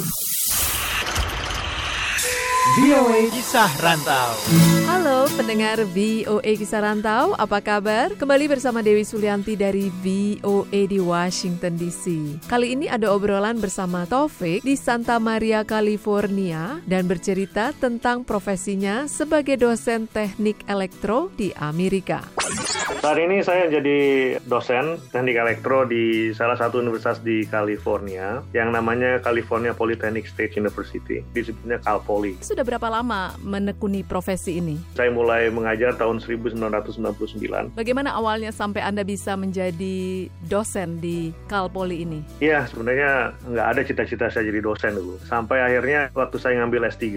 home. VOA Kisah Rantau. Halo pendengar VOA Kisah Rantau, apa kabar? Kembali bersama Dewi Sulianti dari VOA di Washington DC. Kali ini ada obrolan bersama Taufik di Santa Maria, California dan bercerita tentang profesinya sebagai dosen teknik elektro di Amerika. Saat ini saya jadi dosen teknik elektro di salah satu universitas di California yang namanya California Polytechnic State University, disebutnya Cal Sudah berapa lama menekuni profesi ini? Saya mulai mengajar tahun 1999. Bagaimana awalnya sampai Anda bisa menjadi dosen di Cal Poly ini? Iya, sebenarnya nggak ada cita-cita saya jadi dosen dulu. Sampai akhirnya waktu saya ngambil S3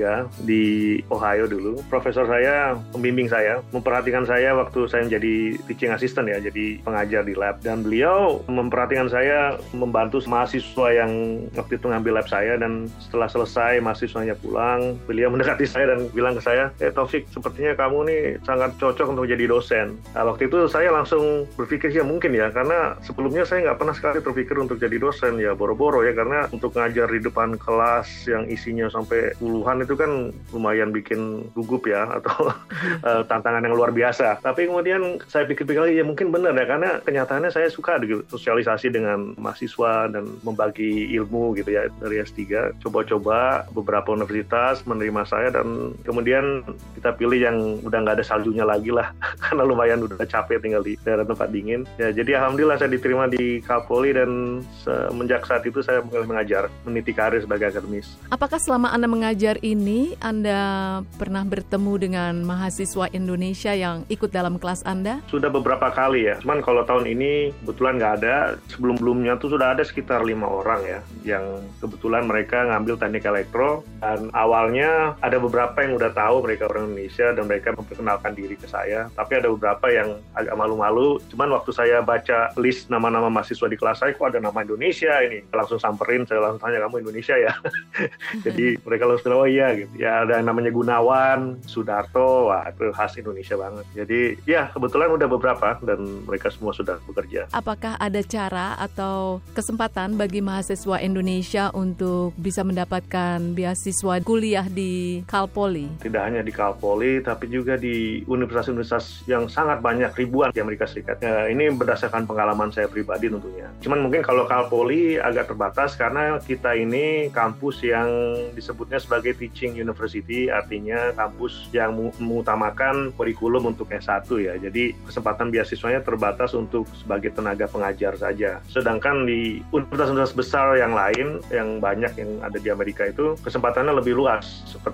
di Ohio dulu, profesor saya, pembimbing saya, memperhatikan saya waktu saya menjadi teaching assistant ya, jadi pengajar di lab. Dan beliau memperhatikan saya membantu mahasiswa yang waktu itu ngambil lab saya dan setelah selesai mahasiswanya pulang, beliau mendekati saya dan bilang ke saya, eh Taufik, sepertinya kamu nih sangat cocok untuk jadi dosen. Nah, waktu itu saya langsung berpikir ya mungkin ya, karena sebelumnya saya nggak pernah sekali berpikir untuk jadi dosen ya boro-boro ya, karena untuk ngajar di depan kelas yang isinya sampai puluhan itu kan lumayan bikin gugup ya atau uh, tantangan yang luar biasa. Tapi kemudian saya pikir-pikir lagi ya mungkin benar ya karena kenyataannya saya suka gitu, sosialisasi dengan mahasiswa dan membagi ilmu gitu ya dari S3. Coba-coba beberapa universitas menerima saya dan kemudian kita pilih yang udah nggak ada saljunya lagi lah karena lumayan udah capek tinggal di daerah tempat dingin. Ya jadi alhamdulillah saya diterima di Kapolri dan semenjak saat itu saya mulai mengajar, meniti karir sebagai akademis. Apakah selama Anda mengajar ini Anda pernah bertemu dengan mahasiswa Indonesia yang ikut dalam kelas Anda? Sudah beberapa kali ya. Cuman kalau tahun ini kebetulan nggak ada. Sebelum-belumnya tuh sudah ada sekitar lima orang ya yang kebetulan mereka ngambil teknik elektro dan awalnya ada beberapa yang udah tahu mereka orang Indonesia dan mereka memperkenalkan diri ke saya. Tapi ada beberapa yang agak malu-malu. Cuman waktu saya baca list nama-nama mahasiswa di kelas saya, kok ada nama Indonesia ini. Langsung samperin, saya langsung tanya kamu Indonesia ya. Jadi mereka langsung bilang oh iya gitu. Ya ada yang namanya Gunawan, Sudarto, wah itu khas Indonesia banget. Jadi ya kebetulan udah beberapa dan mereka semua sudah bekerja. Apakah ada cara atau kesempatan bagi mahasiswa Indonesia untuk bisa mendapatkan beasiswa kuliah di Kalpoli? Tidak hanya di Kalpoli, tapi juga di universitas-universitas yang sangat banyak ribuan di Amerika Serikat. Ya, ini berdasarkan pengalaman saya pribadi tentunya. Cuman mungkin kalau Kalpoli agak terbatas karena kita ini kampus yang disebutnya sebagai teaching university, artinya kampus yang mengutamakan kurikulum untuk S1 ya. Jadi kesempatan beasiswanya terbatas untuk sebagai tenaga pengajar saja. Sedangkan di universitas-universitas besar yang lain, yang banyak yang ada di Amerika itu, kesempatannya lebih luas. Seperti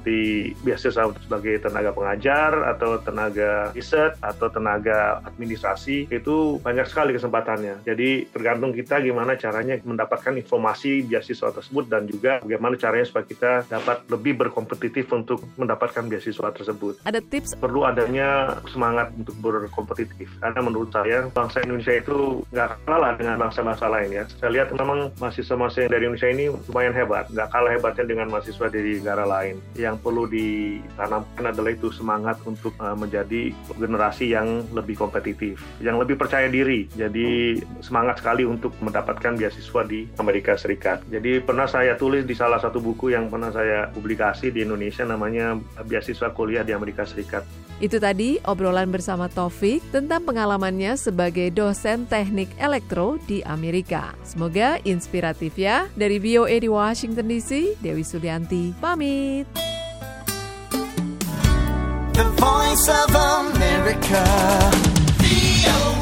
beasiswa sebagai tenaga pengajar, atau tenaga riset, atau tenaga administrasi, itu banyak sekali kesempatannya. Jadi tergantung kita gimana caranya mendapatkan informasi beasiswa tersebut dan juga bagaimana caranya supaya kita dapat lebih berkompetitif untuk mendapatkan beasiswa tersebut. Ada tips? Perlu adanya semangat untuk berkompetitif. Karena menurut saya bangsa Indonesia itu nggak kalah dengan bangsa-bangsa lain ya. Saya lihat memang mahasiswa-mahasiswa dari Indonesia ini lumayan hebat. Nggak kalah hebatnya dengan mahasiswa dari negara lain. Yang perlu ditanamkan adalah itu semangat untuk uh, menjadi generasi yang lebih kompetitif, yang lebih percaya diri. Jadi semangat sekali untuk mendapatkan beasiswa di Amerika Serikat. Jadi pernah saya tulis di salah satu buku yang pernah saya publikasi di Indonesia namanya beasiswa kuliah di Amerika Serikat. Itu tadi obrolan bersama Taufik tentang pengalamannya sebagai dosen teknik elektro di Amerika. Semoga inspiratif ya. Dari VOA di Washington DC, Dewi Sulianti pamit. the voice of America. The